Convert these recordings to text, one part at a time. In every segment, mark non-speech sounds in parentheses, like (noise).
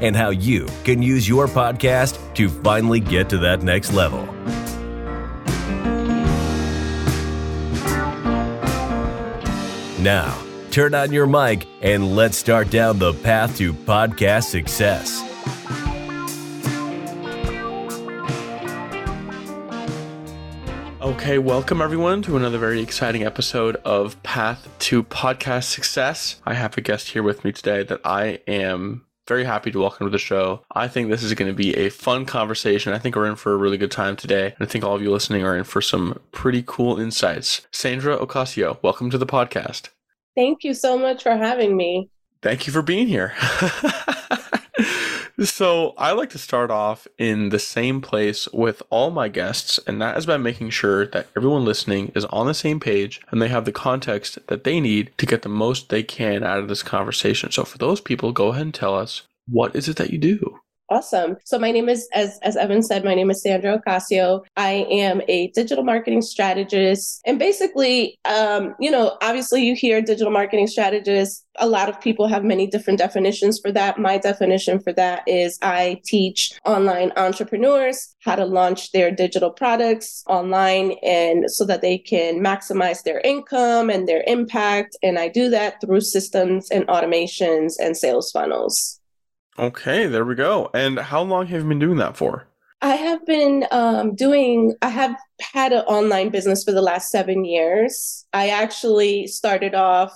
and how you can use your podcast to finally get to that next level. Now, turn on your mic and let's start down the path to podcast success. Okay, welcome everyone to another very exciting episode of Path to Podcast Success. I have a guest here with me today that I am very happy to welcome to the show. I think this is going to be a fun conversation. I think we're in for a really good time today. And I think all of you listening are in for some pretty cool insights. Sandra Ocasio, welcome to the podcast. Thank you so much for having me. Thank you for being here. (laughs) so, I like to start off in the same place with all my guests, and that is by making sure that everyone listening is on the same page and they have the context that they need to get the most they can out of this conversation. So, for those people, go ahead and tell us what is it that you do? Awesome. So my name is, as as Evan said, my name is Sandra Ocasio. I am a digital marketing strategist, and basically, um, you know, obviously, you hear digital marketing strategist. A lot of people have many different definitions for that. My definition for that is I teach online entrepreneurs how to launch their digital products online, and so that they can maximize their income and their impact. And I do that through systems and automations and sales funnels. Okay, there we go. And how long have you been doing that for? I have been um, doing, I have had an online business for the last seven years. I actually started off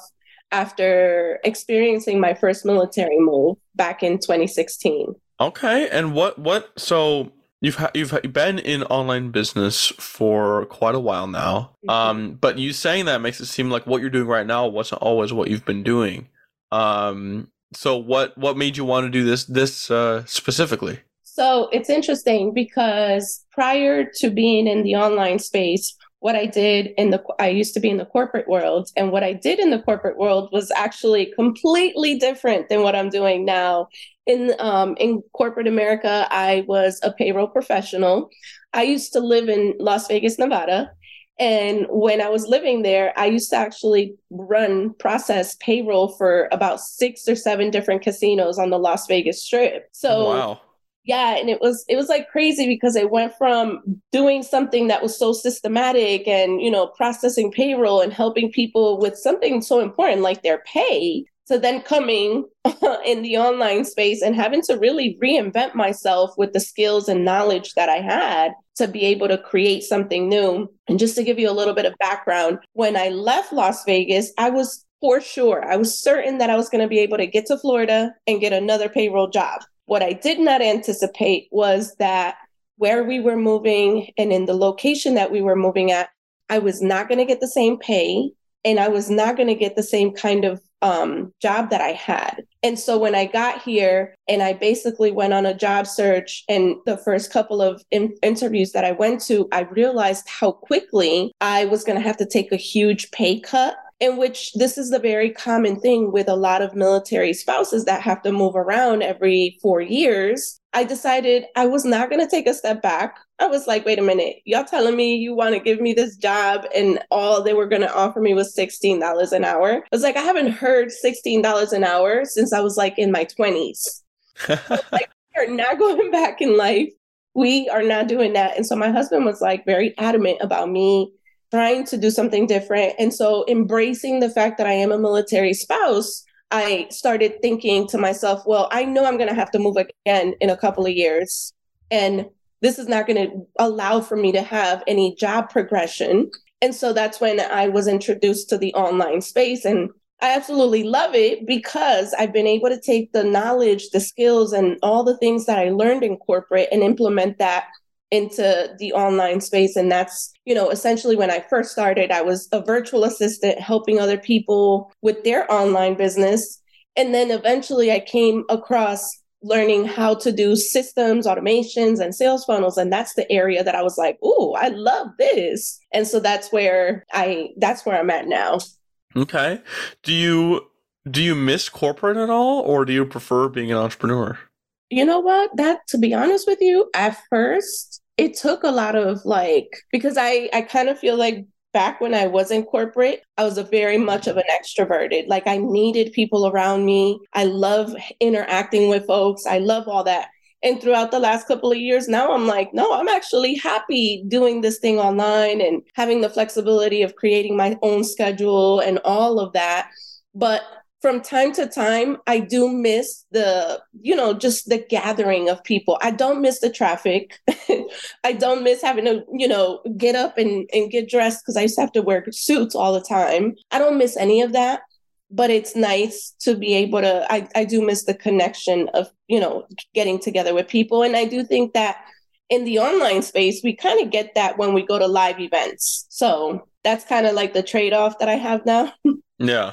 after experiencing my first military move back in 2016. Okay, and what what so you've ha- you've been in online business for quite a while now. Mm-hmm. Um, but you saying that makes it seem like what you're doing right now wasn't always what you've been doing. Um, so what what made you want to do this this uh, specifically? So it's interesting because prior to being in the online space, what I did in the I used to be in the corporate world, and what I did in the corporate world was actually completely different than what I'm doing now. In um, in corporate America, I was a payroll professional. I used to live in Las Vegas, Nevada, and when I was living there, I used to actually run process payroll for about six or seven different casinos on the Las Vegas Strip. So wow. Yeah, and it was it was like crazy because it went from doing something that was so systematic and you know processing payroll and helping people with something so important like their pay to then coming (laughs) in the online space and having to really reinvent myself with the skills and knowledge that I had to be able to create something new. And just to give you a little bit of background, when I left Las Vegas, I was for sure, I was certain that I was going to be able to get to Florida and get another payroll job. What I did not anticipate was that where we were moving and in the location that we were moving at, I was not going to get the same pay and I was not going to get the same kind of um, job that I had. And so when I got here and I basically went on a job search, and the first couple of in- interviews that I went to, I realized how quickly I was going to have to take a huge pay cut in which this is the very common thing with a lot of military spouses that have to move around every four years. I decided I was not going to take a step back. I was like, wait a minute, y'all telling me you want to give me this job and all they were going to offer me was $16 an hour. I was like, I haven't heard $16 an hour since I was like in my 20s. (laughs) like, we're not going back in life. We are not doing that. And so my husband was like very adamant about me trying to do something different. And so, embracing the fact that I am a military spouse, I started thinking to myself, well, I know I'm going to have to move again in a couple of years. And this is not going to allow for me to have any job progression. And so that's when I was introduced to the online space. And I absolutely love it because I've been able to take the knowledge, the skills, and all the things that I learned in corporate and implement that into the online space and that's you know essentially when i first started i was a virtual assistant helping other people with their online business and then eventually i came across learning how to do systems, automations, and sales funnels. And that's the area that I was like, "Ooh, I love this." And so that's where I that's where I'm at now. Okay. Do you do you miss corporate at all, or do you prefer being an entrepreneur? You know what? That to be honest with you, at first it took a lot of like because I I kind of feel like back when I was in corporate, I was a very much of an extroverted. Like I needed people around me. I love interacting with folks. I love all that. And throughout the last couple of years, now I'm like, no, I'm actually happy doing this thing online and having the flexibility of creating my own schedule and all of that. But from time to time, I do miss the, you know, just the gathering of people. I don't miss the traffic. (laughs) I don't miss having to, you know, get up and, and get dressed because I used to have to wear suits all the time. I don't miss any of that, but it's nice to be able to, I, I do miss the connection of, you know, getting together with people. And I do think that in the online space, we kind of get that when we go to live events. So that's kind of like the trade off that I have now. (laughs) Yeah.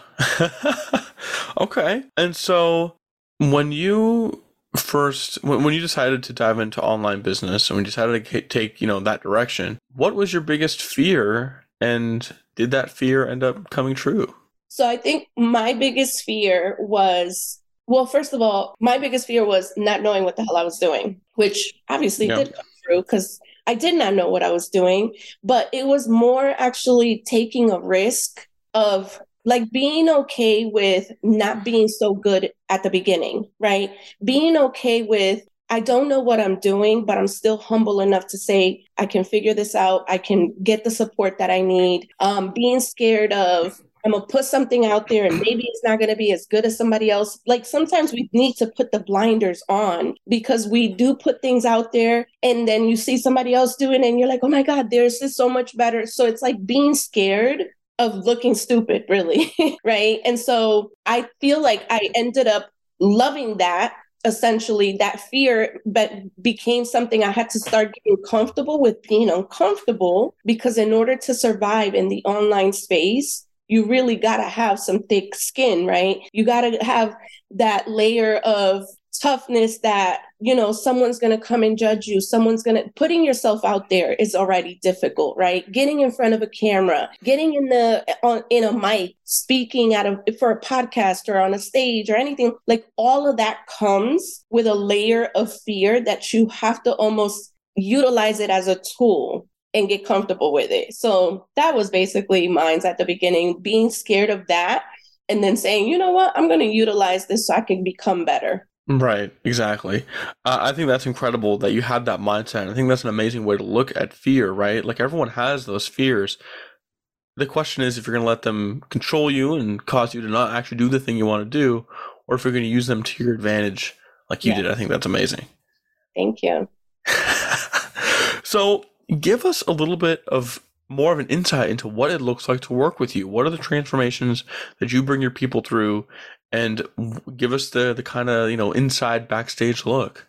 (laughs) okay. And so when you first when, you decided to dive into online business and when you decided to take, you know, that direction, what was your biggest fear and did that fear end up coming true? So I think my biggest fear was well, first of all, my biggest fear was not knowing what the hell I was doing, which obviously yeah. did come true because I did not know what I was doing, but it was more actually taking a risk of like being okay with not being so good at the beginning, right? Being okay with, I don't know what I'm doing, but I'm still humble enough to say, I can figure this out. I can get the support that I need. Um, being scared of, I'm gonna put something out there and maybe it's not gonna be as good as somebody else. Like sometimes we need to put the blinders on because we do put things out there and then you see somebody else doing it and you're like, oh my God, there's this so much better. So it's like being scared of looking stupid, really. (laughs) right. And so I feel like I ended up loving that essentially that fear but became something i had to start getting comfortable with being uncomfortable because in order to survive in the online space you really got to have some thick skin right? You got to have that layer of toughness that you know someone's going to come and judge you. Someone's going to putting yourself out there is already difficult right? Getting in front of a camera getting in the on in a mic speaking out a for a podcast or on a stage or anything like all of that comes with a layer of fear that you have to almost utilize it as a tool and get comfortable with it so that was basically mine's at the beginning being scared of that and then saying you know what i'm going to utilize this so i can become better Right, exactly. Uh, I think that's incredible that you had that mindset. I think that's an amazing way to look at fear, right? Like everyone has those fears. The question is if you're going to let them control you and cause you to not actually do the thing you want to do, or if you're going to use them to your advantage like you yeah. did. I think that's amazing. Thank you. (laughs) so, give us a little bit of more of an insight into what it looks like to work with you. What are the transformations that you bring your people through? And give us the the kind of you know inside backstage look.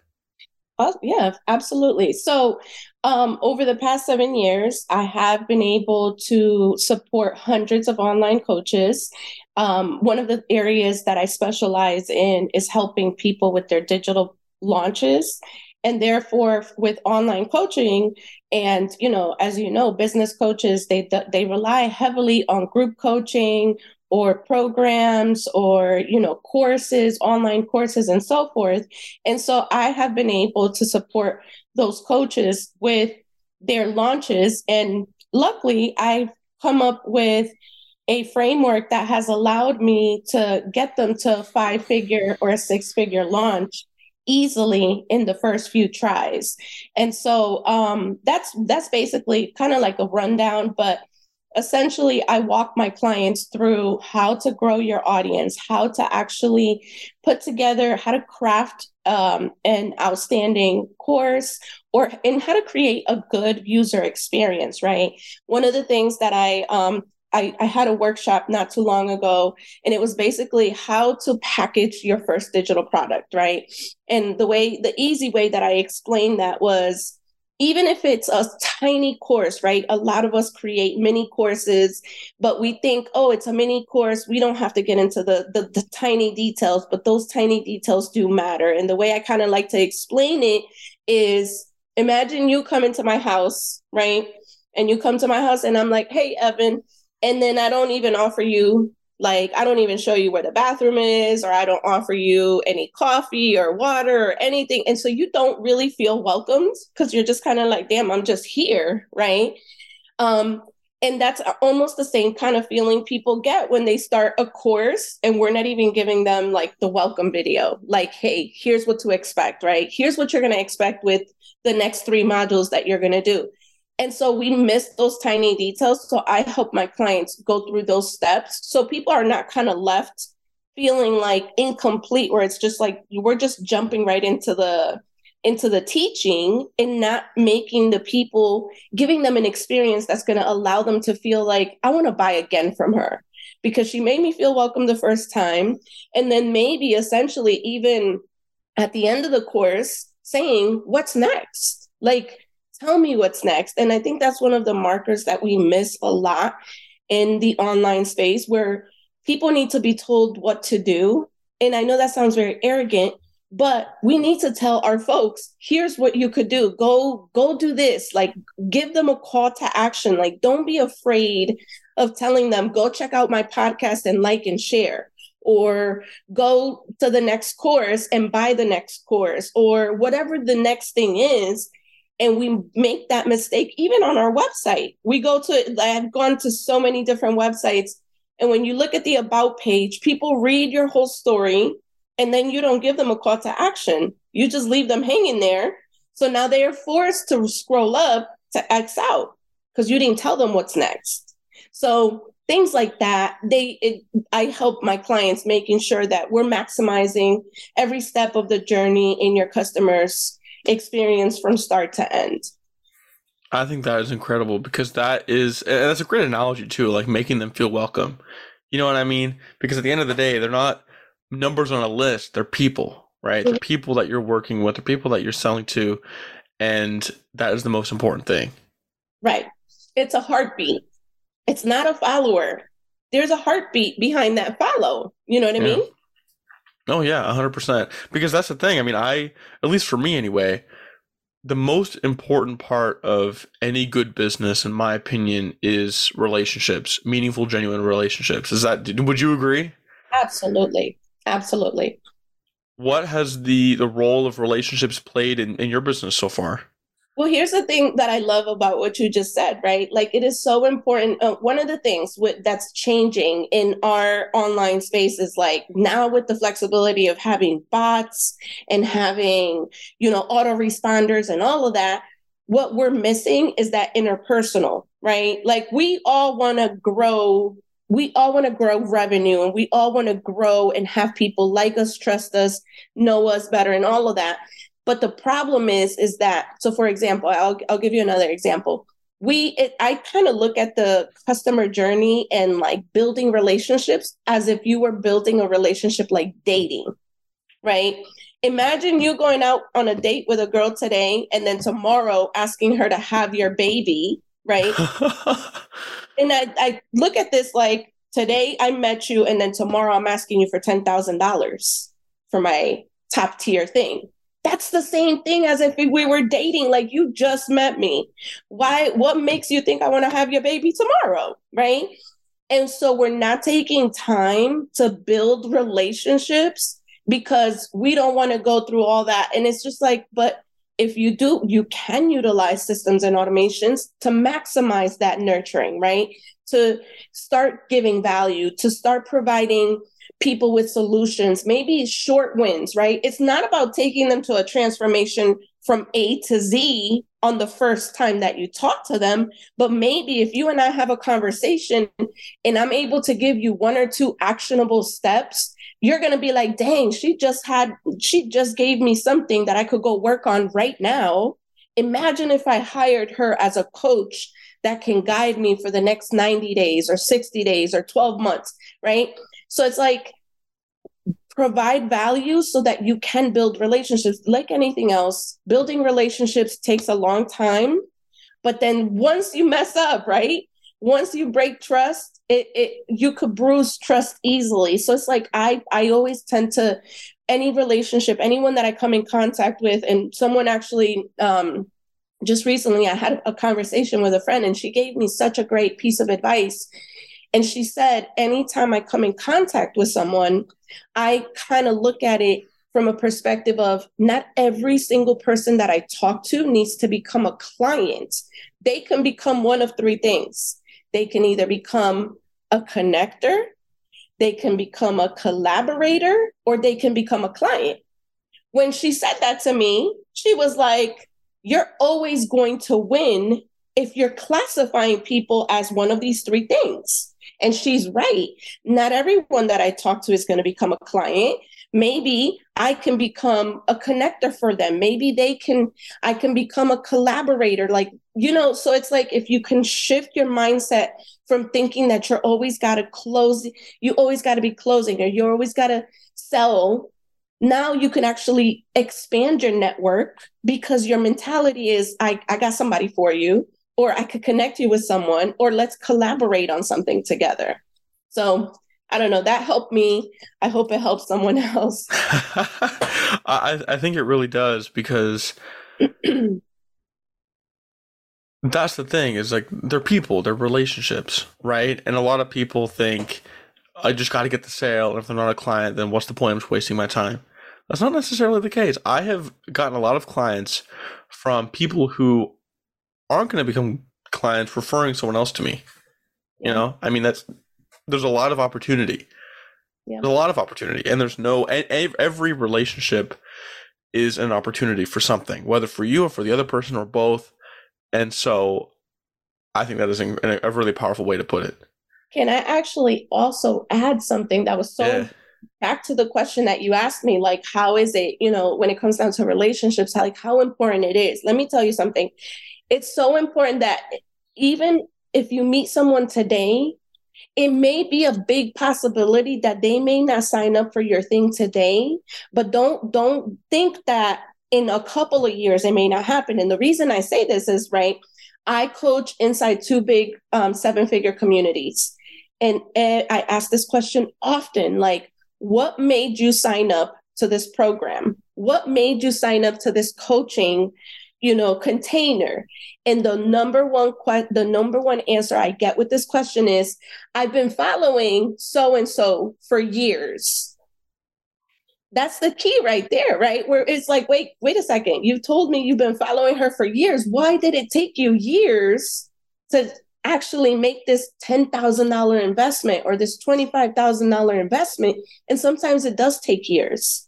Uh, yeah absolutely. So um, over the past seven years i have been able to support hundreds of online coaches. Um, one of the areas that i specialize in is helping people with their digital launches and therefore with online coaching and you know as you know business coaches they they rely heavily on group coaching or programs or you know courses online courses and so forth. And so i have been able to support those coaches with their launches. And luckily i've come up with a framework that has allowed me to get them to a five figure or a six figure launch easily in the first few tries. And so um, that's that's basically kind of like a rundown but essentially i walk my clients through how to grow your audience how to actually put together how to craft um, an outstanding course or and how to create a good user experience right? One of the things that i um, I, I, had a workshop not too long ago, and it was basically how to package your first digital product, right? And the way, the easy way that I explained that was even if it's a tiny course, right? A lot of us create mini courses, but we think, oh, it's a mini course. We don't have to get into the, the, the tiny details, but those tiny details do matter. And the way I kind of like to explain it is imagine you come into my house, right? And you come to my house and I'm like, hey, Evan. And then I don't even offer you like, I don't even show you where the bathroom is, or I don't offer you any coffee or water or anything. And so you don't really feel welcomed because you're just kind of like, damn, I'm just here. Right. Um, and that's almost the same kind of feeling people get when they start a course and we're not even giving them like the welcome video like hey here's what to expect right here's what you're going to expect with the next three modules that you're going to do and so we miss those tiny details. So I help my clients go through those steps. So people are not kind of left feeling like incomplete where it's just like we're just jumping right into the into the teaching and not making the people giving them an experience that's going to allow them to feel like I want to buy again from her. Because she made me feel welcome the first time. And then maybe essentially even at the end of the course saying what's next? Like tell me what's next. And I think that's one of the markers that we miss a lot in the online space where people need to be told what to do. And I know that sounds very arrogant, but we need to tell our folks, here's what you could do. Go go do this. Like give them a call to action. Like don't be afraid of telling them go check out my podcast and like and share or go to the next course and buy the next course or whatever the next thing is and we make that mistake even on our website. We go to, I've gone to so many different websites. And when you look at the about page, people read your whole story and then you don't give them a call to action. You just leave them hanging there. So now they are forced to scroll up to X out because you didn't tell them what's next. So things like that, they it, I help my clients making sure that we're maximizing every step of the journey in your customers experience from start to end. I think that is incredible because that is that's a great analogy too, like making them feel welcome. You know what I mean? Because at the end of the day, they're not numbers on a list; they're people, right? They're mm-hmm. people that you're working with, they're people that you're selling to, and that is the most important thing. Right. It's a heartbeat. It's not a follower. There's a heartbeat behind that follow. You know what I yeah. mean? Oh yeah, hundred percent. Because that's the thing. I mean, I at least for me anyway, the most important part of any good business, in my opinion, is relationships, meaningful, genuine relationships. Is that? Would you agree? Absolutely, absolutely. What has the the role of relationships played in, in your business so far? Well, here's the thing that I love about what you just said, right? Like it is so important. Uh, one of the things with, that's changing in our online space is like now with the flexibility of having bots and having, you know, autoresponders and all of that, what we're missing is that interpersonal, right? Like we all want to grow we all want to grow revenue and we all want to grow and have people like us, trust us, know us better, and all of that. But the problem is, is that, so for example, I'll, I'll give you another example. We, it, I kind of look at the customer journey and like building relationships as if you were building a relationship like dating, right? Imagine you going out on a date with a girl today and then tomorrow asking her to have your baby, right? (laughs) and I, I look at this like today I met you and then tomorrow I'm asking you for $10,000 for my top tier thing that's the same thing as if we were dating. Like you just met me. Why what makes you think i want to have your baby tomorrow right? And so we're not taking time to build relationships because we don't want to go through all that. And it's just like but if you do you can utilize systems and automations to maximize that nurturing right? To start giving value to start providing people with solutions, maybe short wins, right? It's not about taking them to a transformation from A to Z on the first time that you talk to them, but maybe if you and I have a conversation and I'm able to give you one or two actionable steps, you're going to be like, dang, she just had, she just gave me something that I could go work on right now. Imagine if I hired her as a coach that can guide me for the next 90 days or 60 days or 12 months, right? So it's like provide value so that you can build relationships. Like anything else, building relationships takes a long time. But then once you mess up, right? Once you break trust, it, it you could bruise trust easily. So it's like I I always tend to any relationship, anyone that I come in contact with, and someone actually um just recently I had a conversation with a friend and she gave me such a great piece of advice. And she said, anytime I come in contact with someone, I kind of look at it from a perspective of not every single person that I talk to needs to become a client. They can become one of three things. They can either become a connector, they can become a collaborator, or they can become a client. When she said that to me, she was like, you're always going to win if you're classifying people as one of these three things. And she's right. Not everyone that I talk to is going to become a client. Maybe I can become a connector for them. Maybe they can, I can become a collaborator. Like, you know, so it's like if you can shift your mindset from thinking that you're always got to close, you always got to be closing or you always got to sell now you can actually expand your network because your mentality is I, I got somebody for you or i could connect you with someone or let's collaborate on something together so i don't know that helped me i hope it helps someone (laughs) else (laughs) I, I think it really does because (clears throat) that's the thing is like they're people they're relationships right and a lot of people think I just got to get the sale. And if they're not a client, then what's the point? I'm just wasting my time. That's not necessarily the case. I have gotten a lot of clients from people who aren't going to become clients referring someone else to me. You know, I mean, that's there's a lot of opportunity. Yeah. There's a lot of opportunity, and there's no every relationship is an opportunity for something, whether for you or for the other person or both. And so, I think that is a really powerful way to put it. Can I actually also add something that was so yeah back to the question that you asked me like how is it you know when it comes down to relationships like how important it is let me tell you something it's so important that even if you meet someone today it may be a big possibility that they may not sign up for your thing today but don't don't think that in a couple of years it may not happen and the reason i say this is right i coach inside two big um, seven figure communities and, and i ask this question often like what made you sign up to this program? What made you sign up to this coaching, you know, container? And the number one que- the number one answer I get with this question is I've been following so and so for years. That's the key right there, right? Where it's like, wait, wait a second. You've told me you've been following her for years. Why did it take you years to actually make this $10,000 investment or this $25,000 investment. And sometimes it does take years.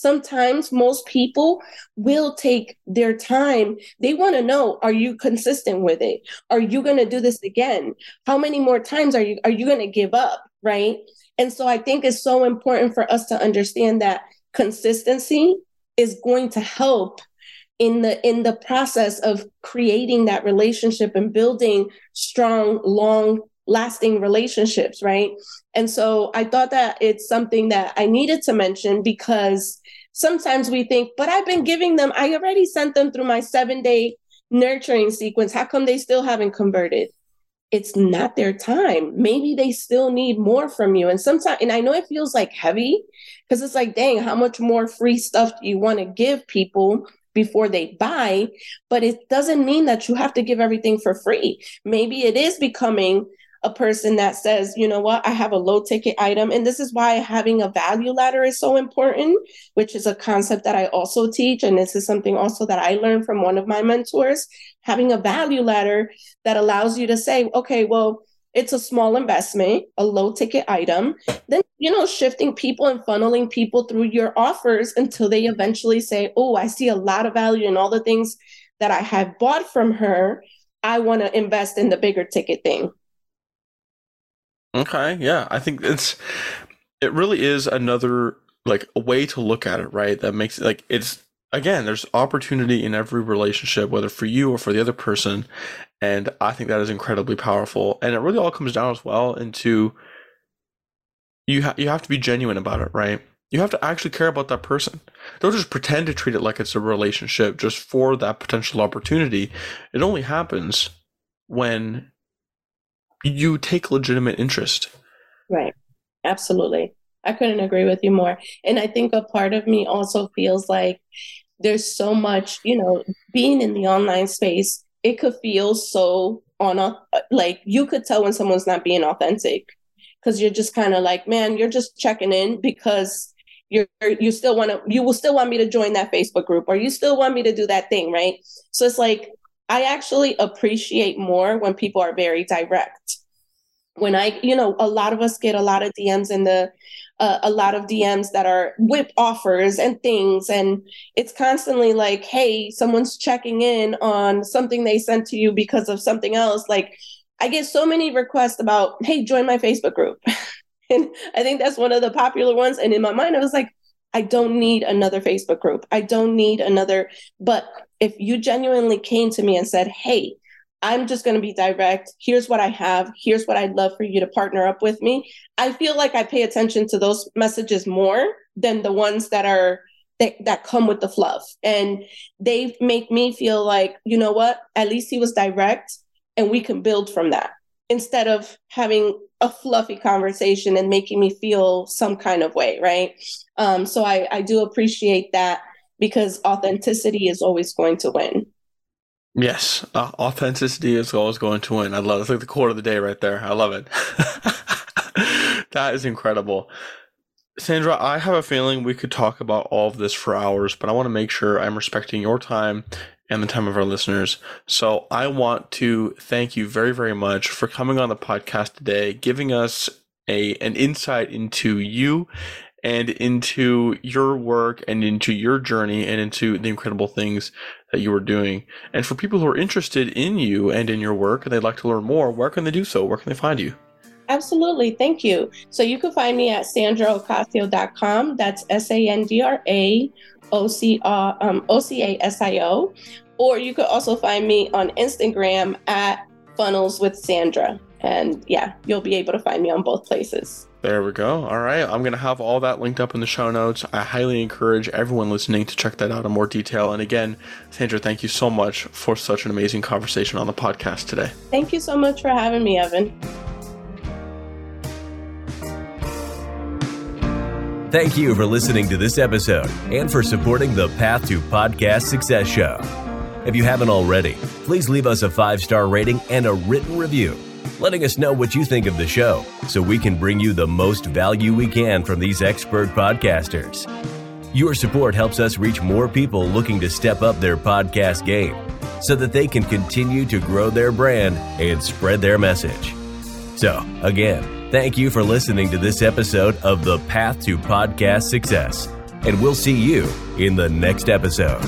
Sometimes most people will take their time. They want to know, are you consistent with it? Are you going to do this again? How many more times are you are you going to give up, right? And so I think it's so important for us to understand that consistency is going to help in the in the process of creating that relationship and building strong long lasting relationships right? And so i thought that it's something that i needed to mention because sometimes we think but i've been giving them i already sent them through my 7 day nurturing sequence. How come they still haven't converted? It's not their time. Maybe they still need more from you. And sometimes and i know it feels like heavy because it's like dang how much more free stuff do you want to give people before they buy, but it doesn't mean that you have to give everything for free. Maybe it is becoming a person that says, you know what, I have a low ticket item. And this is why having a value ladder is so important, which is a concept that I also teach. And this is something also that I learned from one of my mentors having a value ladder that allows you to say, okay, well, it's a small investment, a low ticket item, then, you know, shifting people and funneling people through your offers until they eventually say, oh, I see a lot of value in all the things that I have bought from her. I want to invest in the bigger ticket thing. Okay. Yeah. I think it's, it really is another like a way to look at it, right? That makes like it's, again, there's opportunity in every relationship, whether for you or for the other person. And I think that is incredibly powerful. And it really all comes down as well into you ha- you have to be genuine about it, right? You have to actually care about that person. Don't just pretend to treat it like it's a relationship just for that potential opportunity. It only happens when you take legitimate interest. Right. Absolutely. I couldn't agree with you more. And I think a part of me also feels like there's so much, you know, being in the online space, it could feel so on a, like you could tell when someone's not being authentic because you're just kind of like, man, you're just checking in because you're you still want to you will still want me to join that Facebook group or you still want me to do that thing, right? So it's like I actually appreciate more when people are very direct. When I, you know, a lot of us get a lot of DMs in the uh, a lot of DMs that are whip offers and things. And it's constantly like, hey, someone's checking in on something they sent to you because of something else. Like, I get so many requests about, hey, join my Facebook group. (laughs) and I think that's one of the popular ones. And in my mind, I was like, I don't need another Facebook group. I don't need another. But if you genuinely came to me and said, hey, I'm just going to be direct. Here's what I have. Here's what I'd love for you to partner up with me. I feel like I pay attention to those messages more than the ones that are that, that come with the fluff. And they make me feel like, you know what? At least he was direct and we can build from that instead of having a fluffy conversation and making me feel some kind of way, right? Um, so I, I do appreciate that because authenticity is always going to win. Yes, uh, authenticity is always going to win. I love it. It's like the quote of the day right there. I love it. (laughs) that is incredible. Sandra, I have a feeling we could talk about all of this for hours, but I want to make sure I'm respecting your time and the time of our listeners. So I want to thank you very, very much for coming on the podcast today, giving us a an insight into you and into your work and into your journey and into the incredible things that you are doing. And for people who are interested in you and in your work and they'd like to learn more, where can they do so? Where can they find you? Absolutely. Thank you. So you can find me at sandraocasio.com. That's S A N D R A O C um, A S I O. Or you could also find me on Instagram at funnels with Sandra. And yeah, you'll be able to find me on both places. There we go. All right. I'm going to have all that linked up in the show notes. I highly encourage everyone listening to check that out in more detail. And again, Sandra, thank you so much for such an amazing conversation on the podcast today. Thank you so much for having me, Evan. Thank you for listening to this episode and for supporting the Path to Podcast Success Show. If you haven't already, please leave us a five star rating and a written review letting us know what you think of the show so we can bring you the most value we can from these expert podcasters. Your support helps us reach more people looking to step up their podcast game so that they can continue to grow their brand and spread their message. So, again, thank you for listening to this episode of The Path to Podcast Success, and we'll see you in the next episode.